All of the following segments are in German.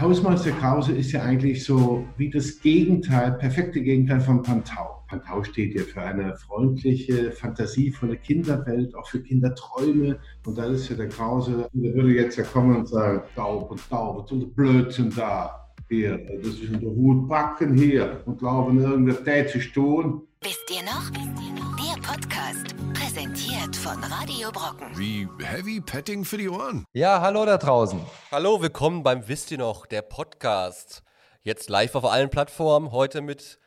Hausmeister Krause ist ja eigentlich so wie das Gegenteil, perfekte Gegenteil von Pantau. Pantau steht ja für eine freundliche, fantasievolle Kinderwelt, auch für Kinderträume. Und da ist ja der Krause, der würde jetzt ja kommen und sagen, Taub und Taub, was ist Blödsinn da? Hier, das ist in der Hut backen hier und glauben, irgendwas tätig tun. Wisst ihr noch? Der Podcast, präsentiert von Radio Brocken. Wie Heavy Petting für die Ohren. Ja, hallo da draußen. Hallo, willkommen beim Wisst ihr noch, der Podcast. Jetzt live auf allen Plattformen, heute mit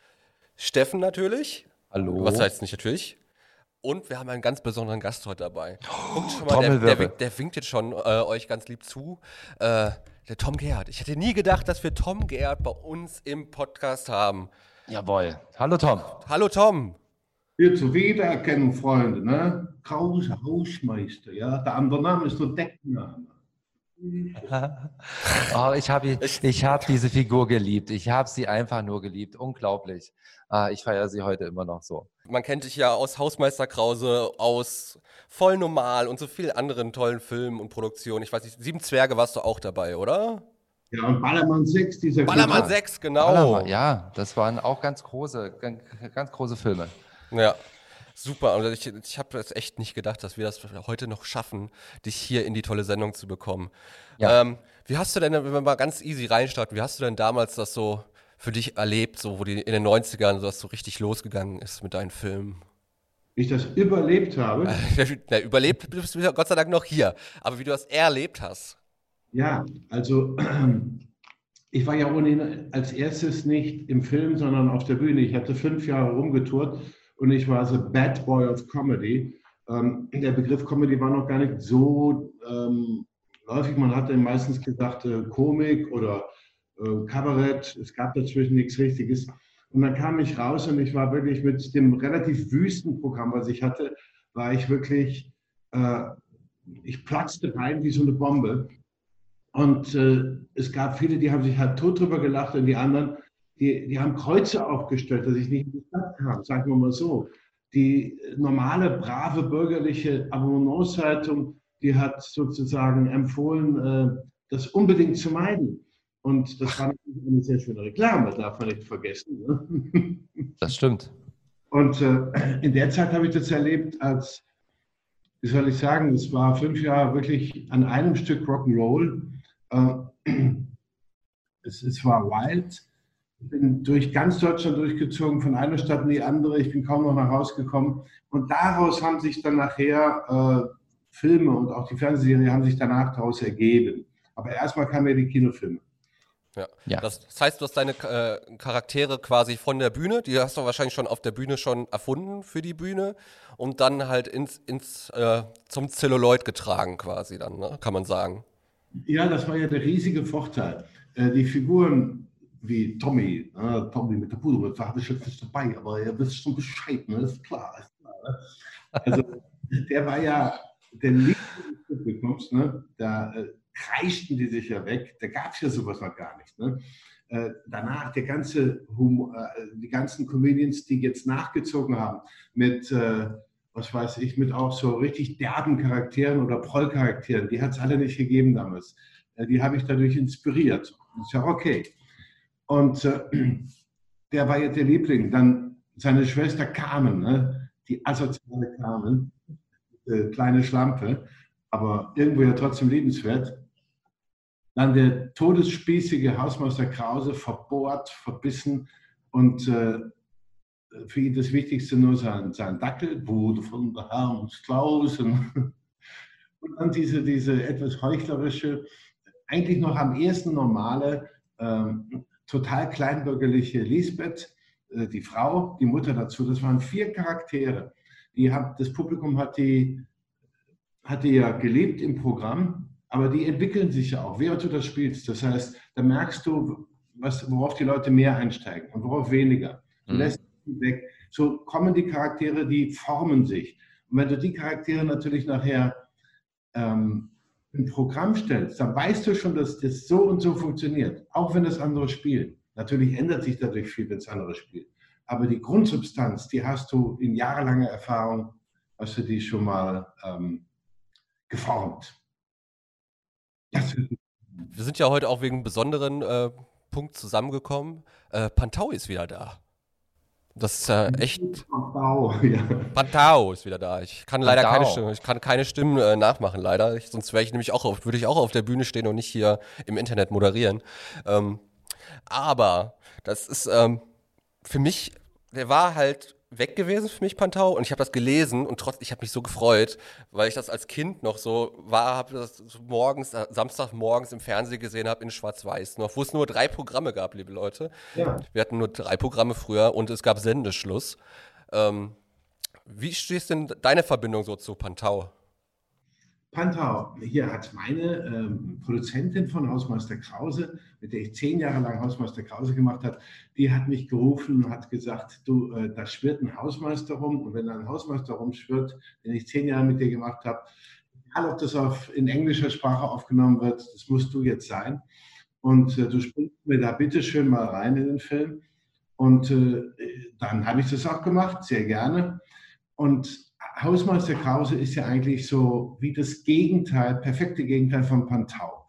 Steffen natürlich. Hallo. Was heißt nicht natürlich? Und wir haben einen ganz besonderen Gast heute dabei. Guckt schon mal, der, der, Trommelwirbel. winkt- der winkt jetzt schon äh, euch ganz lieb zu. Äh, der Tom Gerhardt. Ich hätte nie gedacht, dass wir Tom Gerhardt bei uns im Podcast haben. Jawohl. Hallo Tom. Hallo Tom. Hier zur Wiedererkennung, Freunde, ne? Krause Hausmeister, ja. Der andere Name ist nur Deckname. Oh, ich habe ich hab diese Figur geliebt. Ich habe sie einfach nur geliebt. Unglaublich. Ah, ich feiere sie heute immer noch so. Man kennt dich ja aus Hausmeister Krause, aus Voll Normal und so vielen anderen tollen Filmen und Produktionen. Ich weiß nicht, Sieben Zwerge warst du auch dabei, oder? Ja, und Ballermann 6, dieser Ballermann Film. 6, genau. Ballermann, ja, das waren auch ganz große, ganz, ganz große Filme. Ja, super. Und ich, ich habe jetzt echt nicht gedacht, dass wir das heute noch schaffen, dich hier in die tolle Sendung zu bekommen. Ja. Ähm, wie hast du denn, wenn wir mal ganz easy reinstarten, wie hast du denn damals das so für dich erlebt, so wo die in den 90ern so so richtig losgegangen ist mit deinen Filmen? Wie ich das überlebt habe. Na, überlebt bist du ja Gott sei Dank noch hier. Aber wie du das erlebt hast. Ja, also ich war ja ohnehin als erstes nicht im Film, sondern auf der Bühne. Ich hatte fünf Jahre rumgetourt und ich war so Bad Boy of Comedy. Ähm, der Begriff Comedy war noch gar nicht so ähm, läufig. Man hatte meistens gesagt äh, Komik oder äh, Kabarett. Es gab dazwischen nichts Richtiges. Und dann kam ich raus und ich war wirklich mit dem relativ wüsten Programm, was ich hatte, war ich wirklich, äh, ich platzte rein wie so eine Bombe. Und äh, es gab viele, die haben sich halt tot drüber gelacht und die anderen, die, die haben Kreuze aufgestellt, dass ich nicht in die Stadt kam, sagen wir mal so. Die normale, brave, bürgerliche Abonnementszeitung, die hat sozusagen empfohlen, äh, das unbedingt zu meiden. Und das war natürlich eine sehr schöne Reklame, darf man nicht vergessen. Ne? Das stimmt. Und äh, in der Zeit habe ich das erlebt als, wie soll ich sagen, es war fünf Jahre wirklich an einem Stück Rock'n'Roll. Äh, es, es war wild. Ich bin durch ganz Deutschland durchgezogen, von einer Stadt in die andere. Ich bin kaum noch nach Hause gekommen. Und daraus haben sich dann nachher äh, Filme und auch die Fernsehserie haben sich danach daraus ergeben. Aber erstmal kamen ja die Kinofilme. Ja. Ja. Das, das heißt, du hast deine äh, Charaktere quasi von der Bühne, die hast du wahrscheinlich schon auf der Bühne schon erfunden für die Bühne und dann halt ins, ins äh, zum Zelluloid getragen quasi dann, ne? kann man sagen. Ja, das war ja der riesige Vorteil. Äh, Die Figuren wie Tommy, äh, Tommy mit der Pudermütze habe ich jetzt nicht dabei, aber ihr wisst schon Bescheid, ne? ist klar. Ne? Also der war ja der Liebling des Publikums, ne? da äh, kreischten die sich ja weg, da gab es ja sowas noch gar nicht. Ne? Äh, danach der ganze Humor, die ganzen Comedians, die jetzt nachgezogen haben mit was weiß ich, mit auch so richtig derben Charakteren oder Prollcharakteren, die hat es alle nicht gegeben damals. Äh, Die habe ich dadurch inspiriert. Ist ja okay. Und äh, der war jetzt der Liebling. Dann seine Schwester Carmen, ne? die asoziale Carmen, äh, kleine Schlampe, aber irgendwo ja trotzdem liebenswert. Dann der todesspießige Hausmeister Krause, verbohrt, verbissen und äh, für ihn das Wichtigste nur sein, sein Dackel, Bruder von der Hermes Klaus. Und, und dann diese, diese etwas heuchlerische, eigentlich noch am ehesten normale, ähm, total kleinbürgerliche Lisbeth, äh, die Frau, die Mutter dazu. Das waren vier Charaktere. Die hat, das Publikum hat die, hat die ja gelebt im Programm, aber die entwickeln sich ja auch, während du das spielst. Das heißt, da merkst du, was, worauf die Leute mehr einsteigen und worauf weniger. Mhm. lässt weg. So kommen die Charaktere, die formen sich. Und wenn du die Charaktere natürlich nachher ähm, im Programm stellst, dann weißt du schon, dass das so und so funktioniert, auch wenn das andere spielen. Natürlich ändert sich dadurch viel, wenn das andere spielt. Aber die Grundsubstanz, die hast du in jahrelanger Erfahrung, hast du die schon mal ähm, geformt. Das wir sind ja heute auch wegen einem besonderen äh, Punkt zusammengekommen. Äh, Pantau ist wieder da. Das ist ja echt. Pantau, ja. Pantau ist wieder da. Ich kann leider Pantau. keine Stimmen, ich kann keine Stimmen äh, nachmachen, leider. Ich, sonst wäre ich nämlich auch auf, würde ich auch auf der Bühne stehen und nicht hier im Internet moderieren. Ähm, aber das ist ähm, für mich, der war halt weg gewesen für mich, Pantau, und ich habe das gelesen und trotzdem, ich habe mich so gefreut, weil ich das als Kind noch so war, habe das morgens, äh, Samstagmorgens im Fernsehen gesehen habe in Schwarz-Weiß noch, wo es nur drei Programme gab, liebe Leute. ja. Wir hatten nur drei Programme früher und es gab Sendeschluss. Ähm, wie stehst denn deine Verbindung so zu Pantau? Pantau, hier hat meine ähm, Produzentin von Hausmeister Krause, mit der ich zehn Jahre lang Hausmeister Krause gemacht habe, die hat mich gerufen und hat gesagt, du, äh, da schwirrt ein Hausmeister rum und wenn da ein Hausmeister rumschwirrt, den ich zehn Jahre mit dir gemacht habe, egal ob das auf, in englischer Sprache aufgenommen wird, das musst du jetzt sein. Und äh, du springst mir da bitte schön mal rein in den Film. Und äh, dann habe ich das auch gemacht, sehr gerne. Und Hausmeister Krause ist ja eigentlich so wie das Gegenteil, perfekte Gegenteil von Pantau.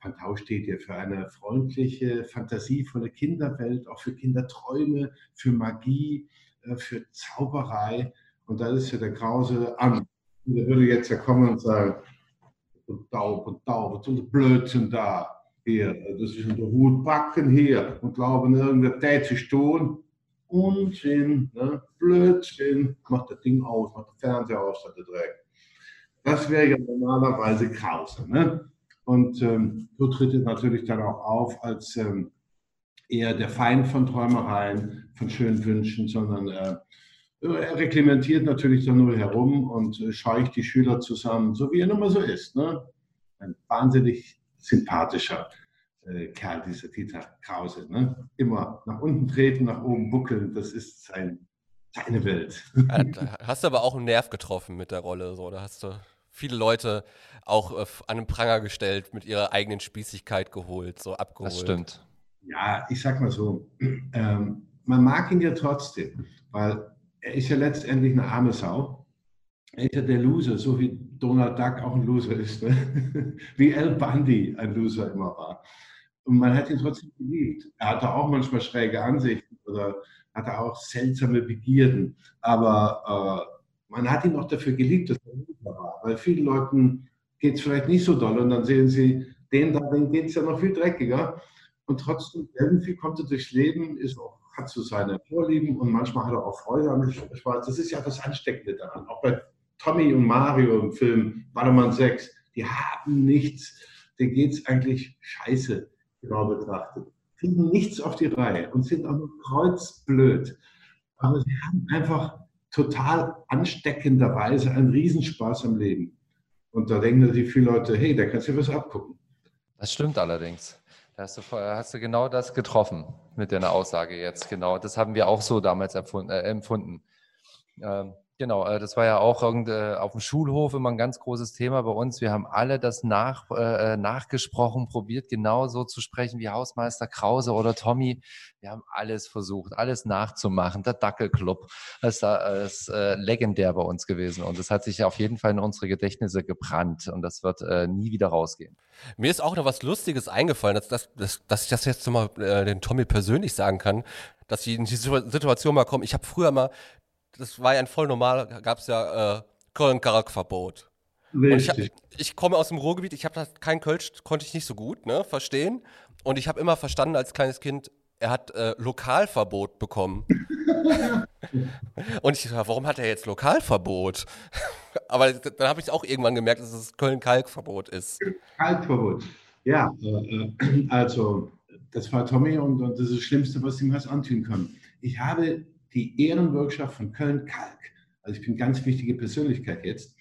Pantau steht ja für eine freundliche, fantasievolle Kinderwelt, auch für Kinderträume, für Magie, äh, für Zauberei. Und da ist ja der Krause an. Und Der würde jetzt ja kommen und sagen, Pantau, Pantau, was ist das Blödsinn da? Hier, das ist ein Hut backen hier und glauben, irgendwer tätig tun. Unsinn, ne? Blödsinn, macht das Ding aus, macht den Fernseher aus, hat der Dreck. Das wäre ja normalerweise Krause. Ne? Und ähm, so tritt es natürlich dann auch auf als ähm, eher der Feind von Träumereien, von schönen Wünschen, sondern äh, er reglementiert natürlich dann nur herum und äh, scheucht die Schüler zusammen, so wie er nun mal so ist. Ne? Ein wahnsinnig sympathischer äh, Kerl, dieser Dieter Krause. Ne? Immer nach unten treten, nach oben buckeln, das ist sein, seine Welt. Äh, da Hast du aber auch einen Nerv getroffen mit der Rolle, so. Da hast du viele Leute auch äh, an den Pranger gestellt, mit ihrer eigenen Spießigkeit geholt, so abgeholt. Das stimmt. Ja, ich sag mal so, ähm, man mag ihn ja trotzdem, weil er ist ja letztendlich eine arme Sau. Er ist ja der Loser, so wie Donald Duck auch ein Loser ist. Ne? Wie Al Bundy ein Loser immer war. Und man hat ihn trotzdem geliebt. Er hatte auch manchmal schräge Ansichten oder hatte auch seltsame Begierden. Aber äh, man hat ihn auch dafür geliebt, dass er Loser war. Weil vielen Leuten geht es vielleicht nicht so doll und dann sehen sie, den da, denen geht es ja noch viel dreckiger. Und trotzdem, irgendwie kommt er durchs Leben, ist auch, hat so seine Vorlieben und manchmal hat er auch Freude am Spaß. Das ist ja das Ansteckende daran. Auch bei Tommy und Mario im Film Ballermann 6, die haben nichts, denen geht es eigentlich scheiße, genau betrachtet. Finden nichts auf die Reihe und sind auch nur kreuzblöd. Aber sie haben einfach total ansteckenderweise einen Riesenspaß am Leben. Und da denken natürlich viele Leute, hey, da kannst du was abgucken. Das stimmt allerdings. Da hast du, hast du genau das getroffen mit deiner Aussage jetzt. Genau, das haben wir auch so damals äh, empfunden. Ähm, genau, äh, das war ja auch äh, auf dem Schulhof immer ein ganz großes Thema bei uns. Wir haben alle das nach, äh, nachgesprochen, probiert genau so zu sprechen wie Hausmeister Krause oder Tommy. Wir haben alles versucht, alles nachzumachen. Der Dackelclub das ist äh, legendär bei uns gewesen und das hat sich auf jeden Fall in unsere Gedächtnisse gebrannt und das wird äh, nie wieder rausgehen. Mir ist auch noch was Lustiges eingefallen, dass, dass, dass, ich das jetzt nochmal äh, den Tommy persönlich sagen kann, dass ich in die Situ- Situation mal komme. Ich habe früher mal, das war ja ein voll normal, gab es ja äh, Köln-Karak-Verbot. Ich, hab, ich komme aus dem Ruhrgebiet, ich habe kein Kölsch, konnte ich nicht so gut ne, verstehen. Und ich habe immer verstanden als kleines Kind, er hat äh, Lokalverbot bekommen. Und ich dachte, warum hat er jetzt Lokalverbot? Aber dann habe ich auch irgendwann gemerkt, dass es Köln-Kalk-Verbot ist. Kalkverbot. Ja, äh, äh, also das war Tommy und, und das ist das Schlimmste, was ihm was antun kann. Ich habe die Ehrenbürgerschaft von Köln-Kalk, also ich bin ganz wichtige Persönlichkeit jetzt,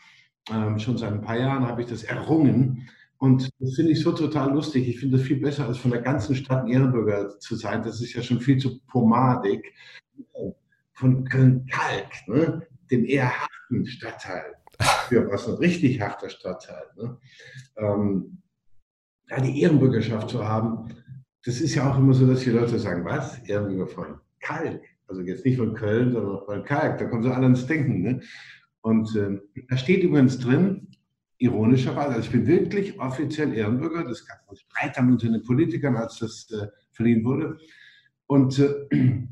ähm, schon seit ein paar Jahren habe ich das errungen und das finde ich so total lustig. Ich finde das viel besser, als von der ganzen Stadt ein Ehrenbürger zu sein. Das ist ja schon viel zu pomadig. Von Köln-Kalk, ne? dem eher harten Stadtteil. Für was ein richtig harter Stadtteil. Ne? Ähm, ja, die Ehrenbürgerschaft zu haben, das ist ja auch immer so, dass die Leute sagen, was? Ehrenbürger von Kalk. Also jetzt nicht von Köln, sondern von Kalk. Da kommen sie alle ins Denken. Ne? Und ähm, da steht übrigens drin, ironischerweise, also ich bin wirklich offiziell Ehrenbürger, das gab es dann unter den Politikern, als das äh, verliehen wurde. Und äh,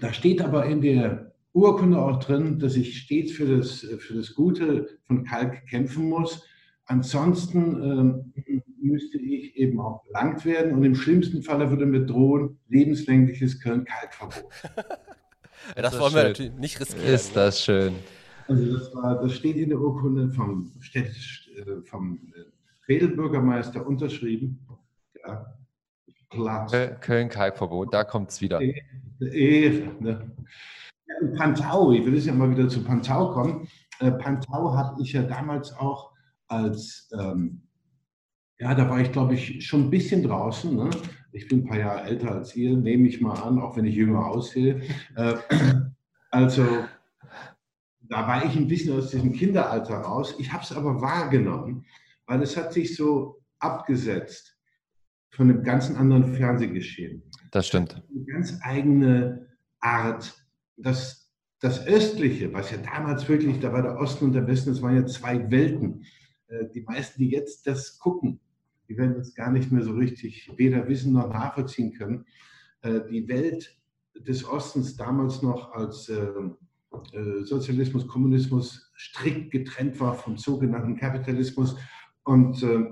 da steht aber in der Urkunde auch drin, dass ich stets für das, für das Gute von Kalk kämpfen muss. Ansonsten äh, müsste ich eben auch belangt werden und im schlimmsten Falle würde mir drohen lebenslängliches Köln-Kalkverbot. ja, das, das wollen wir natürlich nicht riskieren. Ist ne? das schön. Also das, war, das steht in der Urkunde vom, Städtisch, äh, vom äh, unterschrieben. Ja. Köln-Kalkverbot, da kommt es wieder. Ehre. Ne? Ja, Pantau, ich will jetzt ja mal wieder zu Pantau kommen. Äh, Pantau habe ich ja damals auch als, ähm, ja, da war ich glaube ich schon ein bisschen draußen. Ne? Ich bin ein paar Jahre älter als ihr, nehme ich mal an, auch wenn ich jünger aussehe. Äh, also da war ich ein bisschen aus diesem Kinderalter raus. Ich habe es aber wahrgenommen, weil es hat sich so abgesetzt von einem ganzen anderen Fernsehgeschehen. Das stimmt. Eine ganz eigene Art. Das, das Östliche, was ja damals wirklich, da war der Osten und der Westen, das waren ja zwei Welten. Äh, die meisten, die jetzt das gucken, die werden das gar nicht mehr so richtig weder wissen noch nachvollziehen können. Äh, die Welt des Ostens damals noch als ähm, äh, Sozialismus, Kommunismus strikt getrennt war vom sogenannten Kapitalismus. Und äh,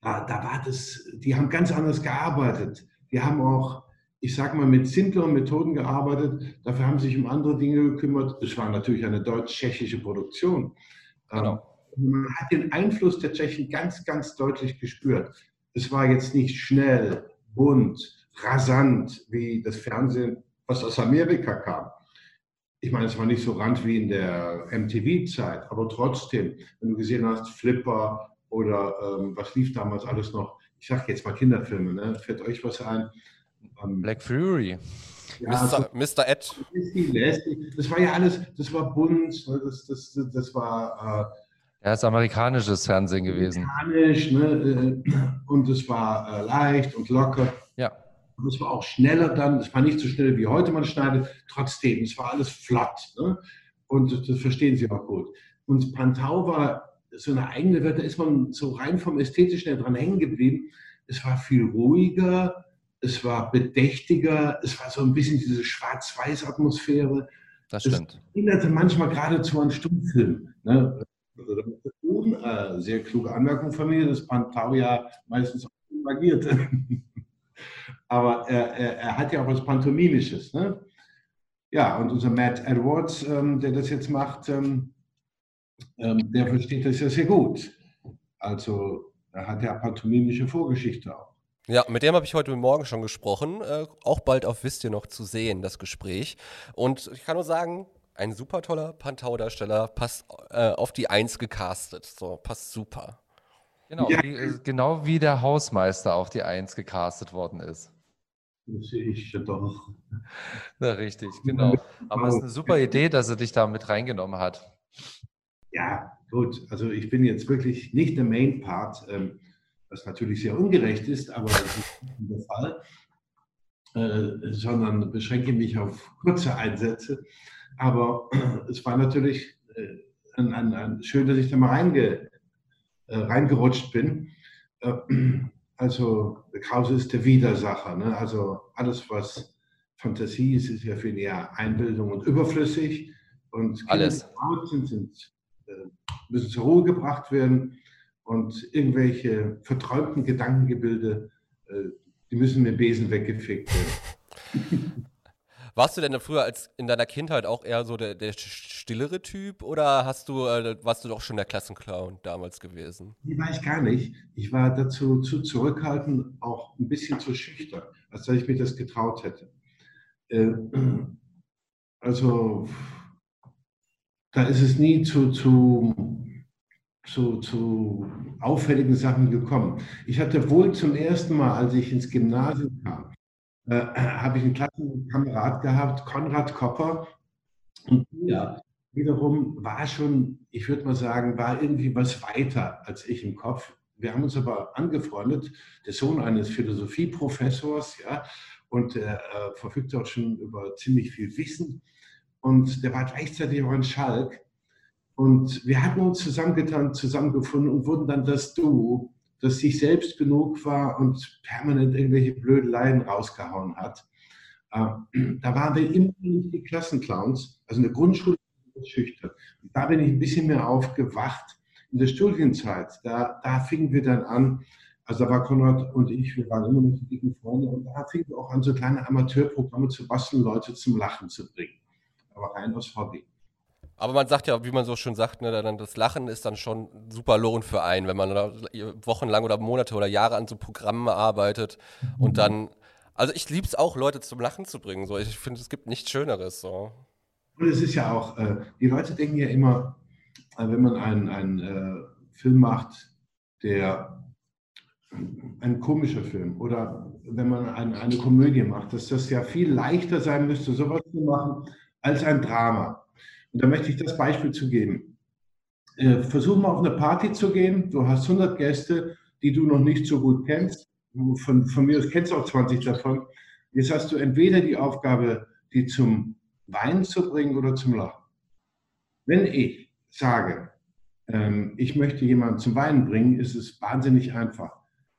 da, da, war das, die haben ganz anders gearbeitet. Die haben auch, ich sage mal, mit simpleren Methoden gearbeitet. Dafür haben sie sich um andere Dinge gekümmert. Es war natürlich eine deutsch-tschechische Produktion. Genau. Man hat den Einfluss der Tschechen ganz, ganz deutlich gespürt. Es war jetzt nicht schnell, bunt, rasant wie das Fernsehen, was aus Amerika kam ich meine, es war nicht so rand wie in der MTV-Zeit, aber trotzdem, wenn du gesehen hast, Flipper oder ähm, was lief damals alles noch, ich sage jetzt mal Kinderfilme, ne? fällt euch was ein? Ähm, Black Fury. Ja, Mr. Also, Mr. Ed. Das war ja alles, das war bunt, ne? das, das, das, das war. Ja, ist amerikanisches Fernsehen gewesen. Amerikanisch, ne? Äh, und es war äh, leicht und locker. Ja. Und es war auch schneller dann, es war nicht so schnell wie heute man schneidet, trotzdem, es war alles flott. Ne? Und das, das verstehen Sie auch gut. Und Pantau war so eine eigene Welt, da ist man so rein vom Ästhetischen dran hängen geblieben. Es war viel ruhiger, es war bedächtiger, es war so ein bisschen diese Schwarz-Weiß-Atmosphäre. Das stimmt. Es erinnerte manchmal geradezu an Stummfilm. Ne? Also, äh, sehr kluge Anmerkung von mir, dass Pantau ja meistens auch agierte. aber er, er, er, hat ja auch was Pantomimisches. Ne? Ja, und unser Matt Edwards, ähm, der das jetzt macht, ähm, ähm, der versteht das ja sehr gut. Also er hat ja pantomimische Vorgeschichte auch. Ja, mit dem habe ich heute Morgen schon gesprochen. Äh, auch bald auf Wisst ihr noch zu sehen, das Gespräch. Und ich kann nur sagen, ein super toller Pantau-Darsteller, passt äh, auf die Eins gecastet. So, passt super. Genau, ja. wie, äh, genau wie der Hausmeister auf die Eins gecastet worden ist. Das sehe ich ja doch. Na, richtig, genau. Aber es ist eine super Idee, dass er dich da mit reingenommen hat. Ja, gut. Also ich bin jetzt wirklich nicht der Main Part, ähm, was natürlich sehr ungerecht ist, aber das ist nicht der Fall, äh, sondern beschränke mich auf kurze Einsätze. Aber es war natürlich äh, ein, ein, ein, schön, dass ich da mal reinge, äh, reingerutscht bin. Äh, also Krause ist der Widersacher. Ne? Also alles, was Fantasie ist, ist ja ihn eher Einbildung und überflüssig. Und alles. Sind, sind, äh, müssen zur Ruhe gebracht werden. Und irgendwelche verträumten Gedankengebilde, äh, die müssen mit Besen weggefickt werden. Warst du denn früher als in deiner Kindheit auch eher so der, der stillere Typ oder hast du, äh, warst du doch schon der Klassenclown damals gewesen? Die war ich gar nicht. Ich war dazu zu zurückhaltend, auch ein bisschen zu schüchtern, als dass ich mir das getraut hätte. Äh, also da ist es nie zu, zu, zu, zu auffälligen Sachen gekommen. Ich hatte wohl zum ersten Mal, als ich ins Gymnasium kam, äh, habe ich einen Klassenkamerad gehabt, Konrad Kopper. Und der wiederum war schon, ich würde mal sagen, war irgendwie was weiter als ich im Kopf. Wir haben uns aber angefreundet, der Sohn eines Philosophieprofessors, ja, und er äh, verfügte auch schon über ziemlich viel Wissen. Und der war gleichzeitig auch ein Schalk. Und wir hatten uns zusammengetan, zusammengefunden und wurden dann das Duo, das sich selbst genug war und permanent irgendwelche Blödeleien rausgehauen hat. Äh, da waren wir immer nicht die Klassenclowns, also in der Grundschule schüchtern. Da bin ich ein bisschen mehr aufgewacht. In der Studienzeit, da, da fingen wir dann an, also da war Konrad und ich, wir waren immer noch die dicken Freunde und da fingen wir auch an, so kleine Amateurprogramme zu basteln, Leute zum Lachen zu bringen. Aber rein aus Hobby. Aber man sagt ja, wie man so schön sagt, ne, dann das Lachen ist dann schon super Lohn für einen, wenn man wochenlang oder Monate oder Jahre an so Programmen arbeitet und dann, also ich liebe es auch, Leute zum Lachen zu bringen. So. Ich finde, es gibt nichts Schöneres. So. Und es ist ja auch, äh, die Leute denken ja immer, äh, wenn man einen, einen äh, Film macht, der ein komischer Film oder wenn man ein, eine Komödie macht, dass das ja viel leichter sein müsste, sowas zu machen, als ein Drama. Und da möchte ich das Beispiel zu geben. Äh, versuch mal auf eine Party zu gehen, du hast 100 Gäste, die du noch nicht so gut kennst. Von, von mir aus kennst du auch 20 davon. Jetzt hast du entweder die Aufgabe, die zum Weinen zu bringen oder zum Lachen. Wenn ich sage, ähm, ich möchte jemanden zum Weinen bringen, ist es wahnsinnig einfach.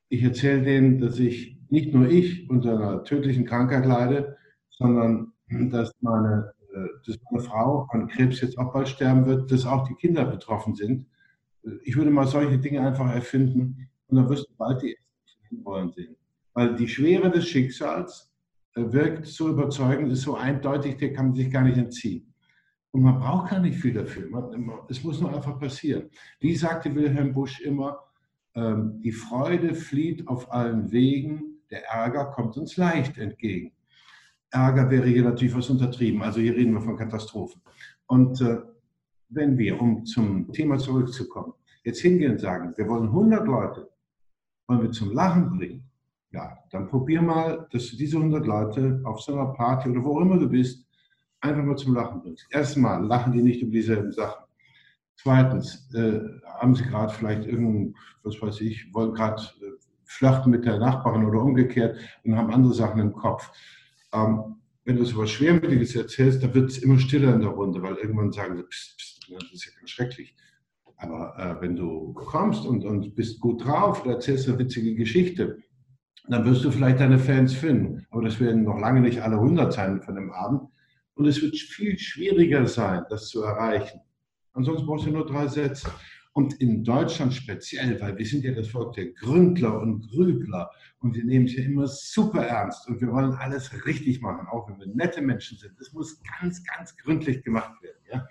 Ich erzähle denen, dass ich nicht nur ich unter einer tödlichen Krankheit leide, sondern dass meine, dass meine Frau an Krebs jetzt auch bald sterben wird, dass auch die Kinder betroffen sind. Ich würde mal solche Dinge einfach erfinden und dann wirst du bald die ersten wollen sehen. Weil die Schwere des Schicksals äh, wirkt so überzeugend, ist so eindeutig, der kann man sich gar nicht entziehen. Und man braucht gar nicht viel dafür. es muss nur einfach passieren. Wie sagte Wilhelm Busch immer, ähm, die Freude flieht auf allen Wegen, der Ärger kommt uns leicht entgegen. Ärger wäre hier natürlich was untertrieben, also hier reden wir von Katastrophen. Und äh, wenn wir, um zum Thema zurückzukommen, jetzt hingehen und sagen, wir wollen 100 Leute, wollen wir zum Lachen bringen, ja, dann probier mal, dass du diese 100 Leute auf so einer Party oder wo immer du bist, einfach mal zum Lachen bringst. Erstmal lachen die nicht über dieselben Sachen. Zweitens, äh, haben sie gerade vielleicht irgendein, was weiß ich, wollen gerade äh, flirten mit der Nachbarin oder umgekehrt und haben andere Sachen im Kopf. Ähm, wenn du so was Schwermütiges erzählst, dann wird es immer stiller in der Runde, weil irgendwann sagen sie, pst, pst, das ist ja ganz schrecklich. Aber äh, wenn du kommst und, und bist gut drauf, du erzählst eine witzige Geschichte, dann wirst du vielleicht deine Fans finden. Aber das werden noch lange nicht alle 100 sein von dem Abend. Und es wird viel schwieriger sein, das zu erreichen. Ansonsten brauchst du nur drei Sätze. Und in Deutschland speziell, weil wir sind ja das Volk der Gründler und Grübler und wir nehmen es ja immer super ernst und wir wollen alles richtig machen, auch wenn wir nette Menschen sind. Das muss ganz, ganz gründlich gemacht werden. Ja?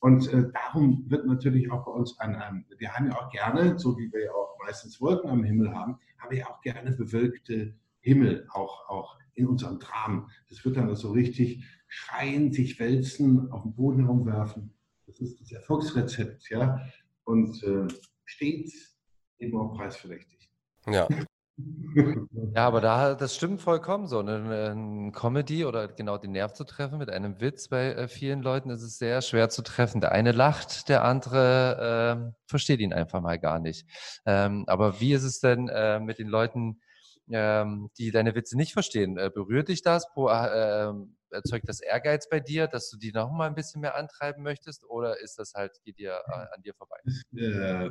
Und äh, darum wird natürlich auch bei uns ein, ein, wir haben ja auch gerne, so wie wir ja auch meistens Wolken am Himmel haben, haben wir ja auch gerne bewölkte Himmel, auch, auch in unserem Dramen. Das wird dann so richtig schreien, sich wälzen, auf den Boden herumwerfen. Das ist das Erfolgsrezept, ja. Und äh, stets eben auch preisverdächtig. Ja. Ja, aber da, das stimmt vollkommen so. Eine, eine Comedy oder genau den Nerv zu treffen mit einem Witz bei äh, vielen Leuten ist es sehr schwer zu treffen. Der eine lacht, der andere äh, versteht ihn einfach mal gar nicht. Ähm, aber wie ist es denn äh, mit den Leuten, ähm, die deine Witze nicht verstehen? Äh, berührt dich das? Pro, äh, erzeugt das Ehrgeiz bei dir, dass du die noch mal ein bisschen mehr antreiben möchtest? Oder ist das halt, geht dir äh, an dir vorbei? Äh,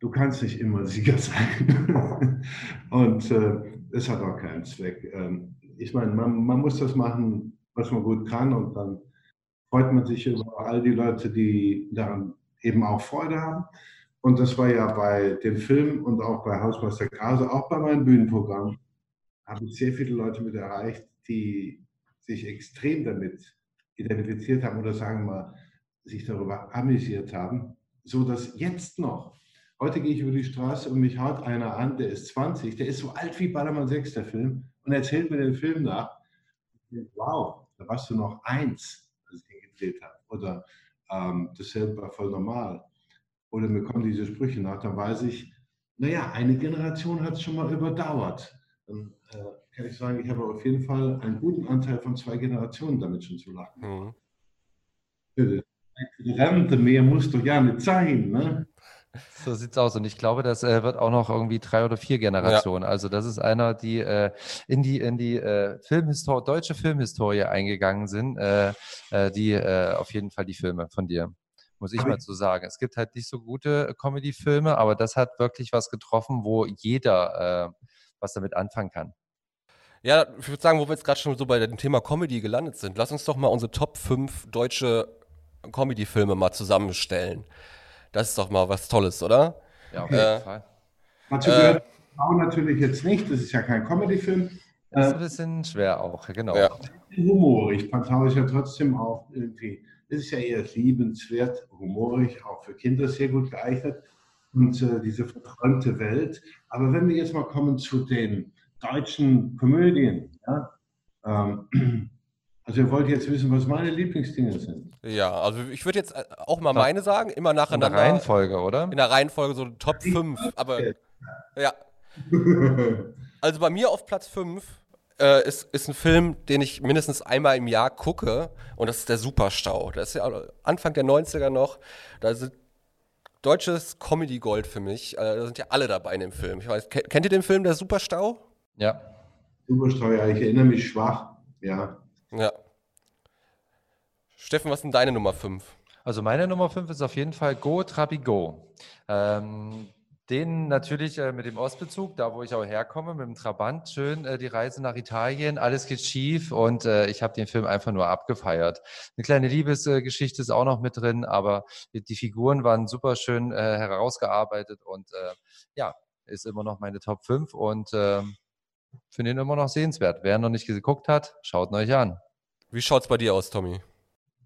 du kannst nicht immer Sieger sein. Und äh, es hat auch keinen Zweck. Ähm, ich meine, man, man, muss das machen, was man gut kann. Und dann freut man sich über all die Leute, die daran eben auch Freude haben. Und das war ja bei dem Film und auch bei Hausmeister Grase, auch bei meinem Bühnenprogramm, habe ich sehr viele Leute mit erreicht, die sich extrem damit identifiziert haben oder sagen wir mal, sich darüber amüsiert haben, so dass jetzt noch Heute gehe ich über die Straße und mich haut einer an, der ist 20, der ist so alt wie Ballermann 6, der Film, und erzählt mir den Film nach. Wow, da warst du noch eins, als ich den gedreht habe. Oder ähm, dasselbe war voll normal. Oder mir kommen diese Sprüche nach, dann weiß ich, naja, eine Generation hat es schon mal überdauert. Dann äh, kann ich sagen, ich habe auf jeden Fall einen guten Anteil von zwei Generationen damit schon zu lachen. Mhm. Rente mehr muss doch ja nicht sein. Ne? So sieht's aus. Und ich glaube, das äh, wird auch noch irgendwie drei oder vier Generationen. Ja. Also das ist einer, die äh, in die, in die äh, Filmhistor deutsche Filmhistorie eingegangen sind, äh, äh, die äh, auf jeden Fall die Filme von dir. muss ich Aber mal zu sagen. Es gibt halt nicht so gute Comedy-Filme, aber das hat wirklich was getroffen, wo jeder äh, was damit anfangen kann. Ja, ich würde sagen, wo wir jetzt gerade schon so bei dem Thema Comedy gelandet sind, lass uns doch mal unsere Top 5 deutsche Comedy-Filme mal zusammenstellen. Das ist doch mal was Tolles, oder? Ja, auf Äh, jeden Fall. Dazu Äh. gehört Frau natürlich jetzt nicht, das ist ja kein Comedy-Film. Das ist Äh, ein bisschen schwer auch, genau. Ja. humorig, Pantau ist ja trotzdem auch irgendwie, es ist ja eher liebenswert, humorig, auch für Kinder sehr gut geeignet und äh, diese verträumte Welt. Aber wenn wir jetzt mal kommen zu den deutschen Komödien, ja, ähm, also ihr wollt jetzt wissen, was meine Lieblingsdinge sind. Ja, also ich würde jetzt äh, auch mal meine sagen, immer In der nacheinander. Reihenfolge, oder? in der Reihenfolge so Top 5. Aber ja, also bei mir auf Platz 5 äh, ist, ist ein Film, den ich mindestens einmal im Jahr gucke. Und das ist der Superstau. Das ist ja Anfang der 90er noch. Da sind deutsches Comedy Gold für mich. Äh, da sind ja alle dabei in dem Film. Ich weiß, kennt, ihr den Film Der Superstau? Ja. Supersteuer, ich erinnere mich schwach, ja. Ja. Steffen, was ist denn deine Nummer 5? Also meine Nummer 5 ist auf jeden Fall Go Trabi Go. Ähm, den natürlich äh, mit dem Ostbezug, da wo ich auch herkomme, mit dem Trabant, schön äh, die Reise nach Italien, alles geht schief und äh, ich habe den Film einfach nur abgefeiert. Eine kleine Liebesgeschichte ist auch noch mit drin, aber die Figuren waren super schön äh, herausgearbeitet und äh, ja, ist immer noch meine Top 5 und ähm, finde ihn immer noch sehenswert. Wer noch nicht geguckt hat, schaut ihn euch an. Wie schaut's bei dir aus, Tommy?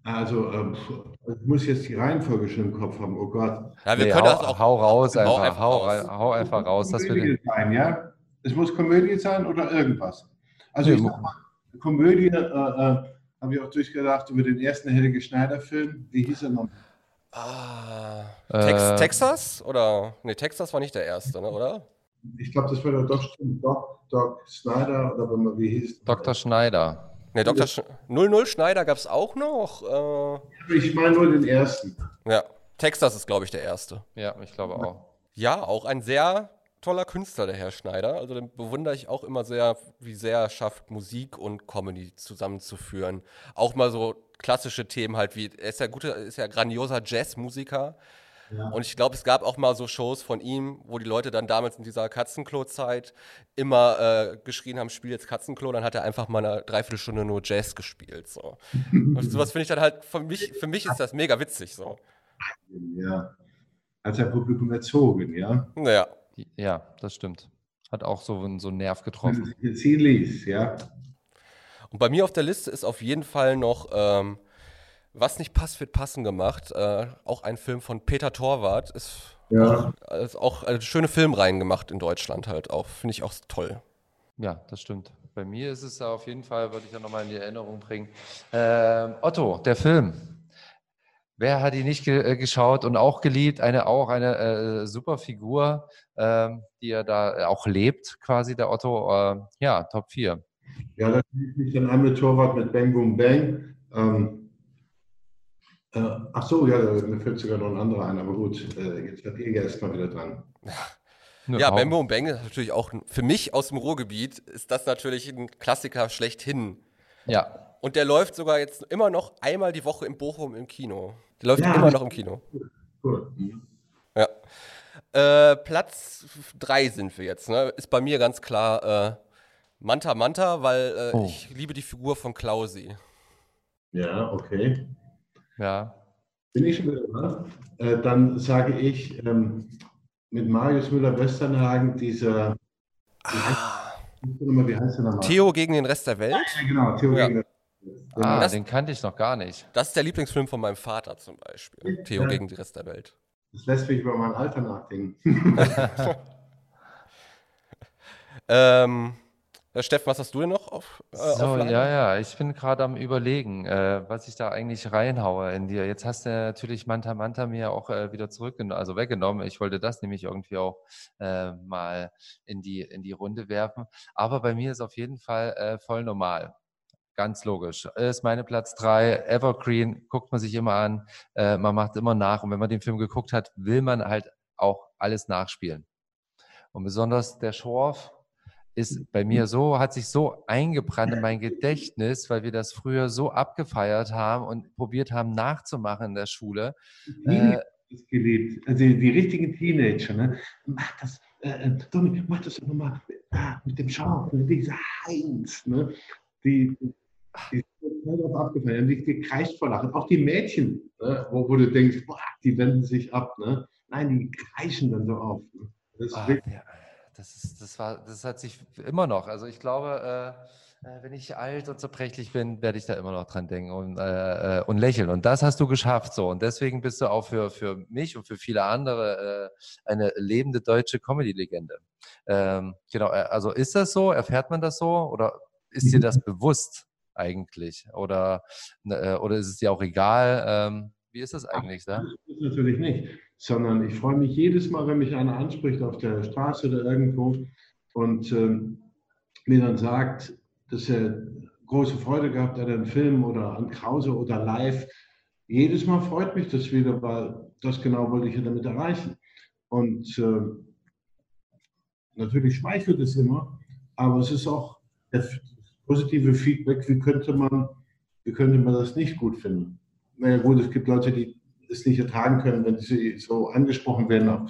Also, ähm, ich muss jetzt die Reihenfolge schon im Kopf haben, oh Gott. Ja, wir Nee, können hau, das auch. hau raus hau einfach, einfach hau, raus. hau einfach raus. Das Komödie will sein, ja? Es muss Komödie sein oder irgendwas. Also Nee, ich sag mal, Komödie äh, äh, habe ich auch durchgedacht über den ersten Helge Schneider-Film. Wie hieß er noch? Ah, Äh, Tex Texas? Oder? Nee, Texas war nicht der erste, ne, oder? Ich glaube, das war doch doch Doc, Doc Snyder oder wie hieß Dr. Schneider. Ne, Dr. Sch 00 Schneider gab es auch noch. Äh, Ich meine nur den ersten. ja, Texas ist, glaube ich, der erste. Ja, ich glaube auch. Ja, auch ein sehr toller Künstler, der Herr Schneider. Also den bewundere ich auch immer sehr, wie sehr er schafft, Musik und Comedy zusammenzuführen. Auch mal so klassische Themen halt wie, er ist ja guter, ist ja grandioser Jazzmusiker. Ja. Und ich glaube, es gab auch mal so Shows von ihm, wo die Leute dann damals in dieser Katzenklo-Zeit immer äh, geschrien haben, spiel jetzt Katzenklo, dann hat er einfach mal eine Dreiviertelstunde nur Jazz gespielt. So. Und sowas finde ich dann halt, für mich, für mich ist das mega witzig. So. Ja. Als ein Publikum erzogen, ja. Naja. Die- Ja, das stimmt. Hat auch so, einen- so einen Nerv getroffen. Sie ließ, ja. Und bei mir auf der Liste ist auf jeden Fall noch ähm, Was nicht passt, wird passen gemacht. Äh, auch ein Film von Peter Torwart. Ist, Ja. ist auch eine schöne Filmreihen gemacht in Deutschland halt auch. Finde ich auch toll. Ja, das stimmt. Bei mir ist es auf jeden Fall, würde ich ja nochmal in die Erinnerung bringen. Ähm, Otto, der Film. Wer hat ihn nicht ge äh, geschaut und auch geliebt? Eine auch eine äh, super Figur, ähm, die er da äh, auch lebt, quasi der Otto. Äh, ja, Top 4. Ja, da fühle ich mich dann an mit Torwart mit Bang Boom Bang. Ähm, äh, ach so, ja, da- mir fällt sogar noch ein anderer ein, aber gut, äh, jetzt seid ihr ja erstmal wieder dran. Ja, Bembo und Bang ist natürlich auch für mich aus dem Ruhrgebiet ist das natürlich ein Klassiker schlechthin. Ja, Und der läuft sogar jetzt immer noch einmal die Woche in Bochum im Kino. Der läuft Ja. immer noch im Kino. Cool. Mhm. Ja. Äh, Platz 3 sind wir jetzt. Ne? Ist bei mir ganz klar äh, Manta Manta, weil äh, Oh. ich liebe die Figur von Klausi. Ja, okay. Ja. Bin ich schon wieder dran? Äh, dann sage ich ähm, mit Marius Müller-Westernhagen dieser, Ah. wie heißt der nochmal? Theo gegen den Rest der Welt. Ja, genau, Theo Ja. gegen Ah, Das- den kannte ich noch gar nicht. Das ist der Lieblingsfilm von meinem Vater zum Beispiel. Theo Ja. gegen den Rest der Welt. Das lässt mich über mein Alter nachdenken. Ähm, ja, Steffen, was hast du denn noch auf, äh, So, auf ja, ja, ich bin gerade am Überlegen, äh, was ich da eigentlich reinhaue in dir. Jetzt hast du natürlich Manta Manta mir auch äh, wieder zurückgenommen, also weggenommen. Ich wollte das nämlich irgendwie auch äh, mal in die, in die Runde werfen. Aber bei mir ist auf jeden Fall äh, voll normal. Ganz logisch. Ist meine Platz drei. Evergreen guckt man sich immer an. Äh, man macht immer nach. Und wenn man den Film geguckt hat, will man halt auch alles nachspielen. Und besonders der Schorf, ist bei mir so, hat sich so eingebrannt in mein Gedächtnis, weil wir das früher so abgefeiert haben und probiert haben nachzumachen in der Schule. Äh, gelebt. Also die richtigen Teenager, ne? Mach das, äh, äh Tommy, mach das doch nochmal ah, mit dem Schaf, dieser Heinz, ne? Die, die sind abgefallen, die, die kreischt vor Lachen. Auch die Mädchen, ne? wo, wo, du denkst, boah, die wenden sich ab, ne? Nein, die kreischen dann so auf. Ne? Das, ah, ja, das, ist, das, war, das hat sich immer noch. Also ich glaube, äh, äh, wenn ich alt und zerbrechlich bin, werde ich da immer noch dran denken und, äh, äh, und lächeln. Und das hast du geschafft so. Und deswegen bist du auch für, für mich und für viele andere äh, eine lebende deutsche Comedy-Legende. Ähm, genau, äh, also ist das so? Erfährt man das so? Oder ist dir das bewusst eigentlich? Oder, ne, oder ist es dir auch egal? Ähm, wie ist das eigentlich? Da? Das natürlich nicht, sondern ich freue mich jedes Mal, wenn mich einer anspricht auf der Straße oder irgendwo und ähm, mir dann sagt, dass er große Freude gehabt hat an Film oder an Krause oder live. Jedes Mal freut mich das wieder, weil das genau wollte ich ja damit erreichen. Und äh, natürlich schmeichelt es immer, aber es ist auch das positive Feedback, wie könnte man, wie könnte man das nicht gut finden naja gut, es gibt Leute, die es nicht ertragen können, wenn sie so angesprochen werden.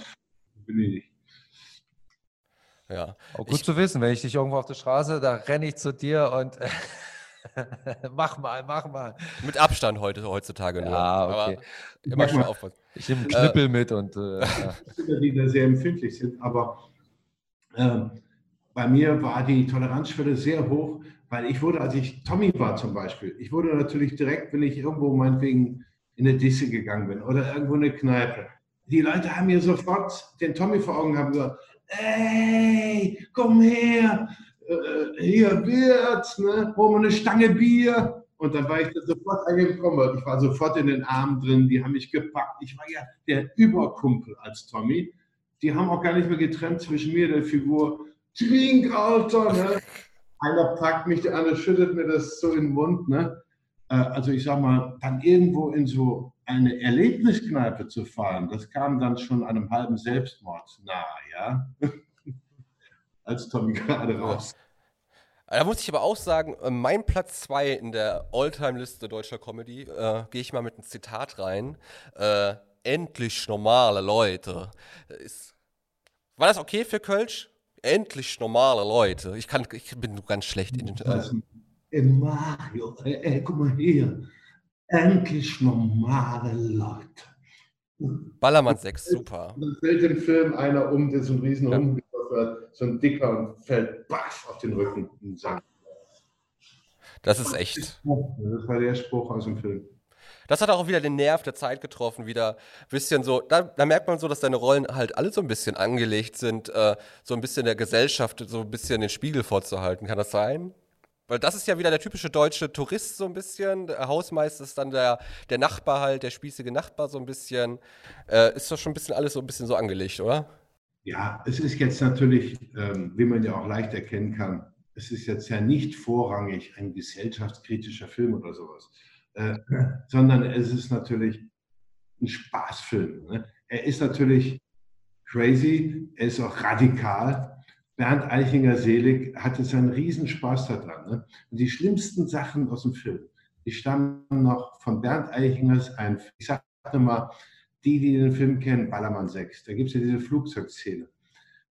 Ich nicht. Ja. Auch gut ich, zu wissen, wenn ich dich irgendwo auf der Straße, da renne ich zu dir und mach mal, mach mal. Mit Abstand heute, heutzutage nur. Ja, okay. Aber immer schon aufpassen. Ich nehme einen Knippel äh, mit und. Äh, ja. Die da sehr empfindlich sind, aber äh, bei mir war die Toleranzschwelle sehr hoch, weil ich wurde, als ich Tommy war zum Beispiel, ich wurde natürlich direkt, wenn ich irgendwo meinetwegen in eine Disse gegangen bin oder irgendwo in eine Kneipe. Die Leute haben mir sofort den Tommy vor Augen haben gesagt, ey, komm her, äh, hier wird's, ne? hol mal eine Stange Bier. Und dann war ich da sofort angekommen. Ich war sofort in den Armen drin, die haben mich gepackt. Ich war ja der Überkumpel als Tommy. Die haben auch gar nicht mehr getrennt zwischen mir, der Figur. Trink, Alter, ne? einer packt mich, der andere schüttet mir das so in den Mund. Ne? Äh, also ich sag mal, dann irgendwo in so eine Erlebniskneipe zu fahren, das kam dann schon einem halben Selbstmord nahe, ja. Als Tommy gerade raus. Da muss ich aber auch sagen, äh, mein Platz 2 in der Alltime-Liste deutscher Comedy, äh, gehe ich mal mit einem Zitat rein. Äh, endlich normale Leute. Ist, war das okay für Kölsch? endlich normale Leute. Ich, kann, ich bin ganz schlecht in den. Äh, Mario, ey, guck mal hier. Endlich normale Leute. Ballermann 6, super. Dann fällt im Film einer um, der so ein riesen ja. Wird, so ein dicker und fällt baff auf den Rücken und sagt. Das ist echt. Das war der Spruch aus dem Film. Das hat auch wieder den Nerv der Zeit getroffen, wieder ein bisschen so, da, da merkt man so, dass deine Rollen halt alle so ein bisschen angelegt sind, äh, so ein bisschen der Gesellschaft so ein bisschen den Spiegel vorzuhalten. Kann das sein? Weil das ist ja wieder der typische deutsche Tourist so ein bisschen. Der Hausmeister ist dann der, der Nachbar halt, der spießige Nachbar so ein bisschen. Äh, ist doch schon ein bisschen alles so ein bisschen so angelegt, oder? Ja, es ist jetzt natürlich, ähm, wie man ja auch leicht erkennen kann, es ist jetzt ja nicht vorrangig ein gesellschaftskritischer Film oder sowas. Äh, sondern es ist natürlich ein Spaßfilm. Ne? Er ist natürlich crazy, er ist auch radikal. Bernd Eichinger Selig hatte seinen Riesenspaß daran. Ne? Und die schlimmsten Sachen aus dem Film, die stammen noch von Bernd Eichingers, ein, ich sage mal, die, die den Film kennen, Ballermann 6. Da gibt es ja diese Flugzeugszene.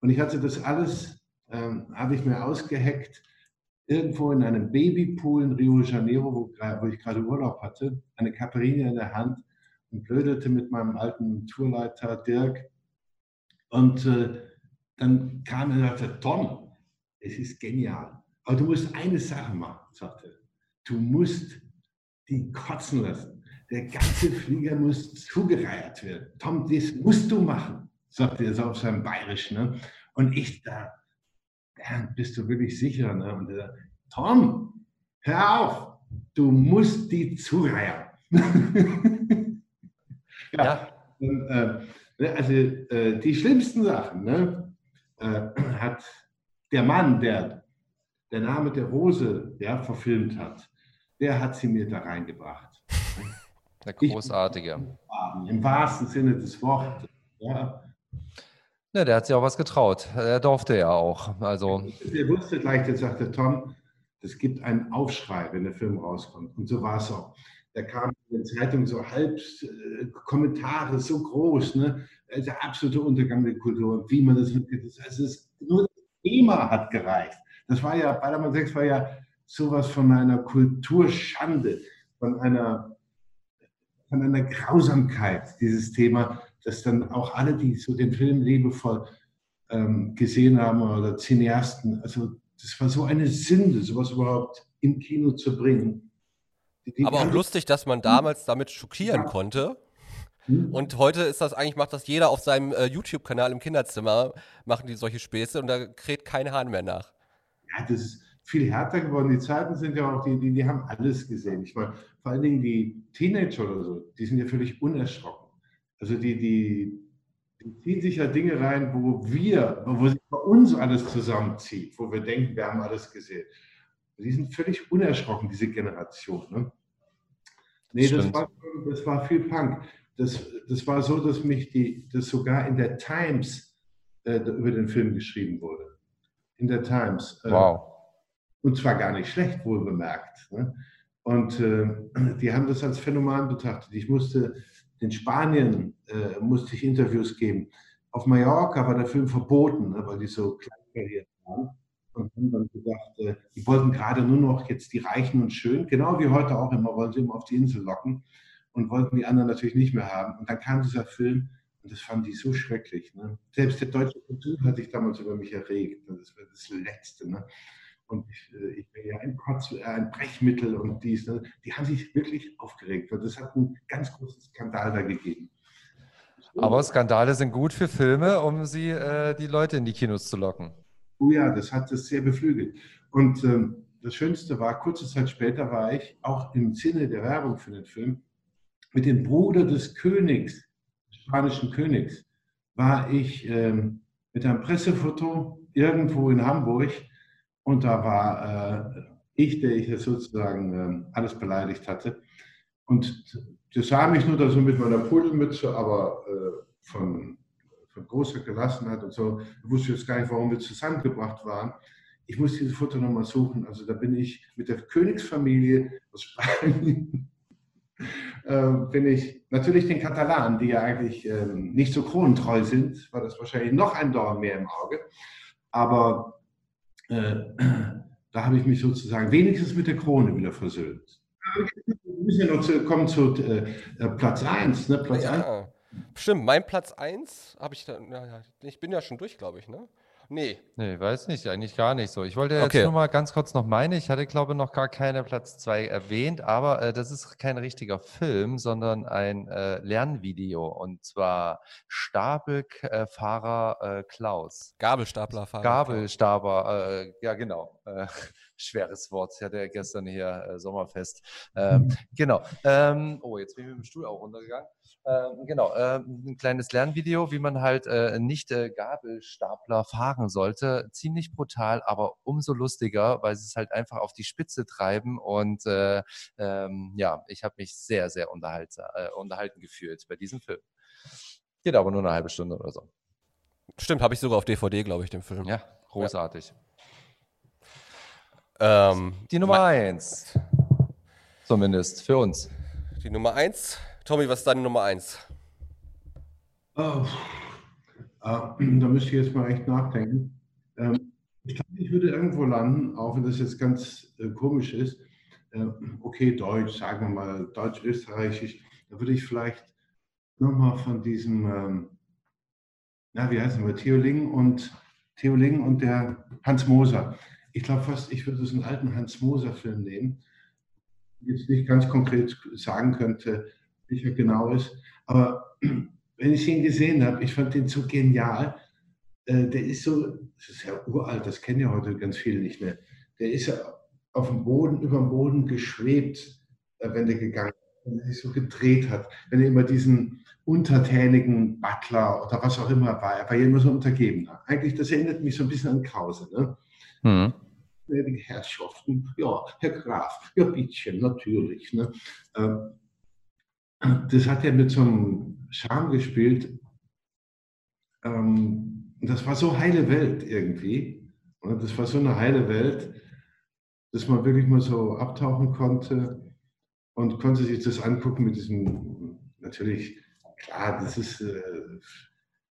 Und ich hatte das alles, ähm, habe ich mir ausgeheckt irgendwo in einem Babypool in Rio de Janeiro, wo, wo ich gerade Urlaub hatte, eine Caipirinha in der Hand und blödelte mit meinem alten Tourleiter Dirk. Und äh, dann kam er und sagte, Tom, es ist genial, aber du musst eine Sache machen, sagte er. Du musst die kotzen lassen. Der ganze Flieger muss zugereiert werden. Tom, das musst du machen, sagte er so auf seinem Bayerisch. Ne? Und ich da, Bernd, bist du wirklich sicher? Ne? Und er, Tom, hör auf, du musst die zureihen. ja. ja. Und, äh, ne, also äh, die schlimmsten Sachen ne, äh, hat der Mann, der der Name der Rose ja, verfilmt hat, der hat sie mir da reingebracht. Der Großartige. Ich, Im wahrsten Sinne des Wortes. Ja. Ne, der hat sich auch was getraut. Er durfte ja auch. Also, Er wusste gleich, der sagte Tom, es gibt einen Aufschrei, wenn der Film rauskommt. Und so war es auch. Da kamen in den Zeitungen so halb äh, Kommentare, so groß, ne? Der absolute Untergang der Kultur, wie man das, das also es, nur das Thema hat gereicht. Das war ja, Ballermann 6 war ja sowas von einer Kulturschande, von einer, von einer Grausamkeit, dieses Thema, dass dann auch alle, die so den Film liebevoll ähm, gesehen haben oder Cineasten, also das war so eine Sünde, sowas überhaupt im Kino zu bringen. Die, Aber auch lustig, dass man damals damit schockieren ja. konnte. Hm? Und heute ist das eigentlich, macht das jeder auf seinem äh, YouTube-Kanal im Kinderzimmer, machen die solche Späße und da kräht kein Hahn mehr nach. Ja, das ist viel härter geworden. Die Zeiten sind ja auch, die, die, die haben alles gesehen. Ich meine, vor allen Dingen die Teenager oder so, die sind ja völlig unerschrocken. Also die, die, die ziehen sich ja Dinge rein, wo wir, wo sich bei uns alles zusammenzieht, wo wir denken, wir haben alles gesehen. Die sind völlig unerschrocken, diese Generation. Ne? Nee, das war, das war, viel Punk. Das, das war so, dass mich die, das sogar in der Times äh, über den Film geschrieben wurde. In der Times. Äh, wow. Und zwar gar nicht schlecht, wohl bemerkt. Ne? Und äh, die haben das als Phänomen betrachtet. Ich musste in Spanien äh, musste ich Interviews geben. Auf Mallorca war der Film verboten, ne, weil die so kleinkariert waren. Und haben dann gedacht, äh, die wollten gerade nur noch jetzt die Reichen und Schön, genau wie heute auch immer, wollen sie immer auf die Insel locken und wollten die anderen natürlich nicht mehr haben. Und dann kam dieser Film und das fanden die so schrecklich. Ne? Selbst der deutsche Kultur hat sich damals über mich erregt. Das war das Letzte. Ne? und ich, äh, ich bin ja ein, Kotz, äh, ein Brechmittel und dies, ne? die haben sich wirklich aufgeregt. Und das hat einen ganz großen Skandal da gegeben. Aber Skandale sind gut für Filme, um sie äh, die Leute in die Kinos zu locken. Oh ja, das hat es sehr beflügelt. Und ähm, das Schönste war, kurze Zeit später war ich auch im Sinne der Werbung für den Film mit dem Bruder des Königs, des spanischen Königs, war ich ähm, mit einem Pressefoto irgendwo in Hamburg und da war äh, ich, der ich jetzt sozusagen äh, alles beleidigt hatte. Und das sah mich nur da so mit meiner Pudelmütze, aber äh, von, von großer Gelassenheit und so. Ich wusste jetzt gar nicht, warum wir zusammengebracht waren. Ich muss dieses Foto nochmal suchen. Also da bin ich mit der Königsfamilie aus Spanien. äh, bin ich natürlich den Katalanen, die ja eigentlich äh, nicht so kronentreu sind, war das wahrscheinlich noch ein Dorn mehr im Auge. Aber äh, da habe ich mich sozusagen wenigstens mit der Krone wieder versöhnt. Wir müssen ja noch zu, kommen zu äh, äh Platz 1. Ne? Platz ja, 1. Stimmt, mein Platz 1 habe ich dann, ja, ich bin ja schon durch, glaube ich, ne? Nee. Nee, weiß nicht, eigentlich gar nicht so. Ich wollte jetzt okay. nur mal ganz kurz noch meine. Ich hatte, glaube ich, noch gar keine Platz 2 erwähnt, aber äh, das ist kein richtiger Film, sondern ein äh, Lernvideo und zwar Stapelfahrer äh, Klaus. Gabelstaplerfahrer. Gabelstapler, äh, ja genau. Schweres Wort. Ich hatte ja gestern hier äh, Sommerfest. Ähm, mhm. Genau. Ähm, oh, jetzt bin ich mit dem Stuhl auch runtergegangen. Ähm, genau, ähm, ein kleines Lernvideo, wie man halt äh, nicht äh, Gabelstapler fahren sollte. Ziemlich brutal, aber umso lustiger, weil sie es halt einfach auf die Spitze treiben. Und äh, ähm, ja, ich habe mich sehr, sehr äh, unterhalten gefühlt bei diesem Film. Geht aber nur eine halbe Stunde oder so. Stimmt, habe ich sogar auf DVD, glaube ich, den Film. Ja, großartig. Ja. Ähm, die Nummer eins. Zumindest für uns. Die Nummer eins Tommy, was ist deine Nummer eins? Oh, äh, da müsste ich jetzt mal echt nachdenken. Ähm, ich glaube, ich würde irgendwo landen, auch wenn das jetzt ganz äh, komisch ist. Äh, okay, Deutsch, sagen wir mal, Deutsch-Österreichisch. Da würde ich vielleicht nochmal von diesem, ähm, na, wie heißen wir, Theo Ling und Theo Ling und der Hans Moser. Ich glaube fast, ich würde so einen alten Hans Moser-Film nehmen. Jetzt nicht ganz konkret sagen könnte, sicher genau ist. Aber wenn ich ihn gesehen habe, ich fand den so genial. Äh, der ist so, das ist ja uralt, das kennen ja heute ganz viele nicht mehr. Der ist ja auf dem Boden, über dem Boden geschwebt, äh, wenn der gegangen ist, wenn er sich so gedreht hat. Wenn er immer diesen untertänigen Butler oder was auch immer war, er war ja immer so untergeben. Eigentlich, das erinnert mich so ein bisschen an Krause. Ne? Mhm. Herrschaften, ja, Herr Graf, ja, bittchen, natürlich. Ne? Ähm, das hat er mit so einem Charme gespielt. Ähm, das war so heile Welt irgendwie. Und das war so eine heile Welt, dass man wirklich mal so abtauchen konnte und konnte sich das angucken mit diesem, natürlich, klar, das ist, äh,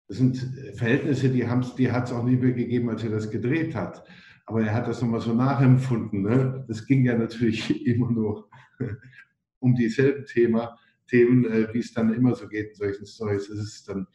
das sind Verhältnisse, die, die hat es auch nie mehr gegeben, als er das gedreht hat. Aber er hat das nochmal so nachempfunden. Ne? Das ging ja natürlich immer nur um dieselben Thema, Themen, äh, wie es dann immer so geht in solchen Stories. Es ist dann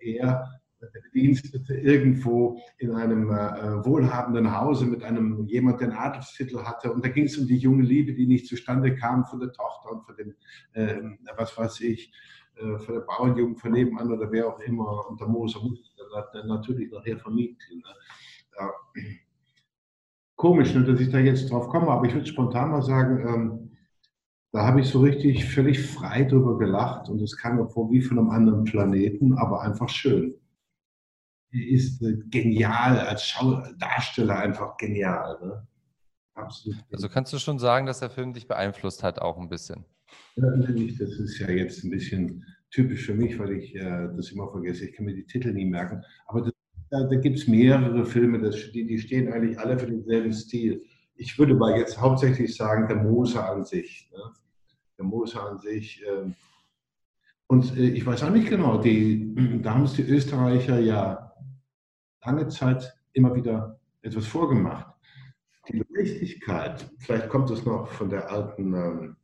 eher der Bedienstete irgendwo in einem äh, wohlhabenden Hause mit einem jemand, der einen Adelstitel hatte. Und da ging es um die junge Liebe, die nicht zustande kam von der Tochter und von dem, äh, was weiß ich, äh, von der Bauernjugend von nebenan oder wer auch immer. Und der Moser musste dann natürlich nachher vermieten. Ne? Ja. Komisch, dass ich da jetzt drauf komme, aber ich würde spontan mal sagen, ähm, da habe ich so richtig völlig frei drüber gelacht und es kam mir vor wie von einem anderen Planeten, aber einfach schön ist äh, genial, als Schau Darsteller einfach genial. Ne? Absolut. Also kannst du schon sagen, dass der Film dich beeinflusst hat, auch ein bisschen? Ja, das ist ja jetzt ein bisschen typisch für mich, weil ich äh, das immer vergesse. Ich kann mir die Titel nie merken. Aber das, da, da gibt es mehrere Filme, das, die, die stehen eigentlich alle für denselben Stil. Ich würde mal jetzt hauptsächlich sagen, der Moser an sich. Ne? Der Moser an sich. Äh, und äh, ich weiß auch nicht genau, die, da haben es die Österreicher ja lange Zeit immer wieder etwas vorgemacht. Die Leichtigkeit, vielleicht kommt es noch von der alten, ähm,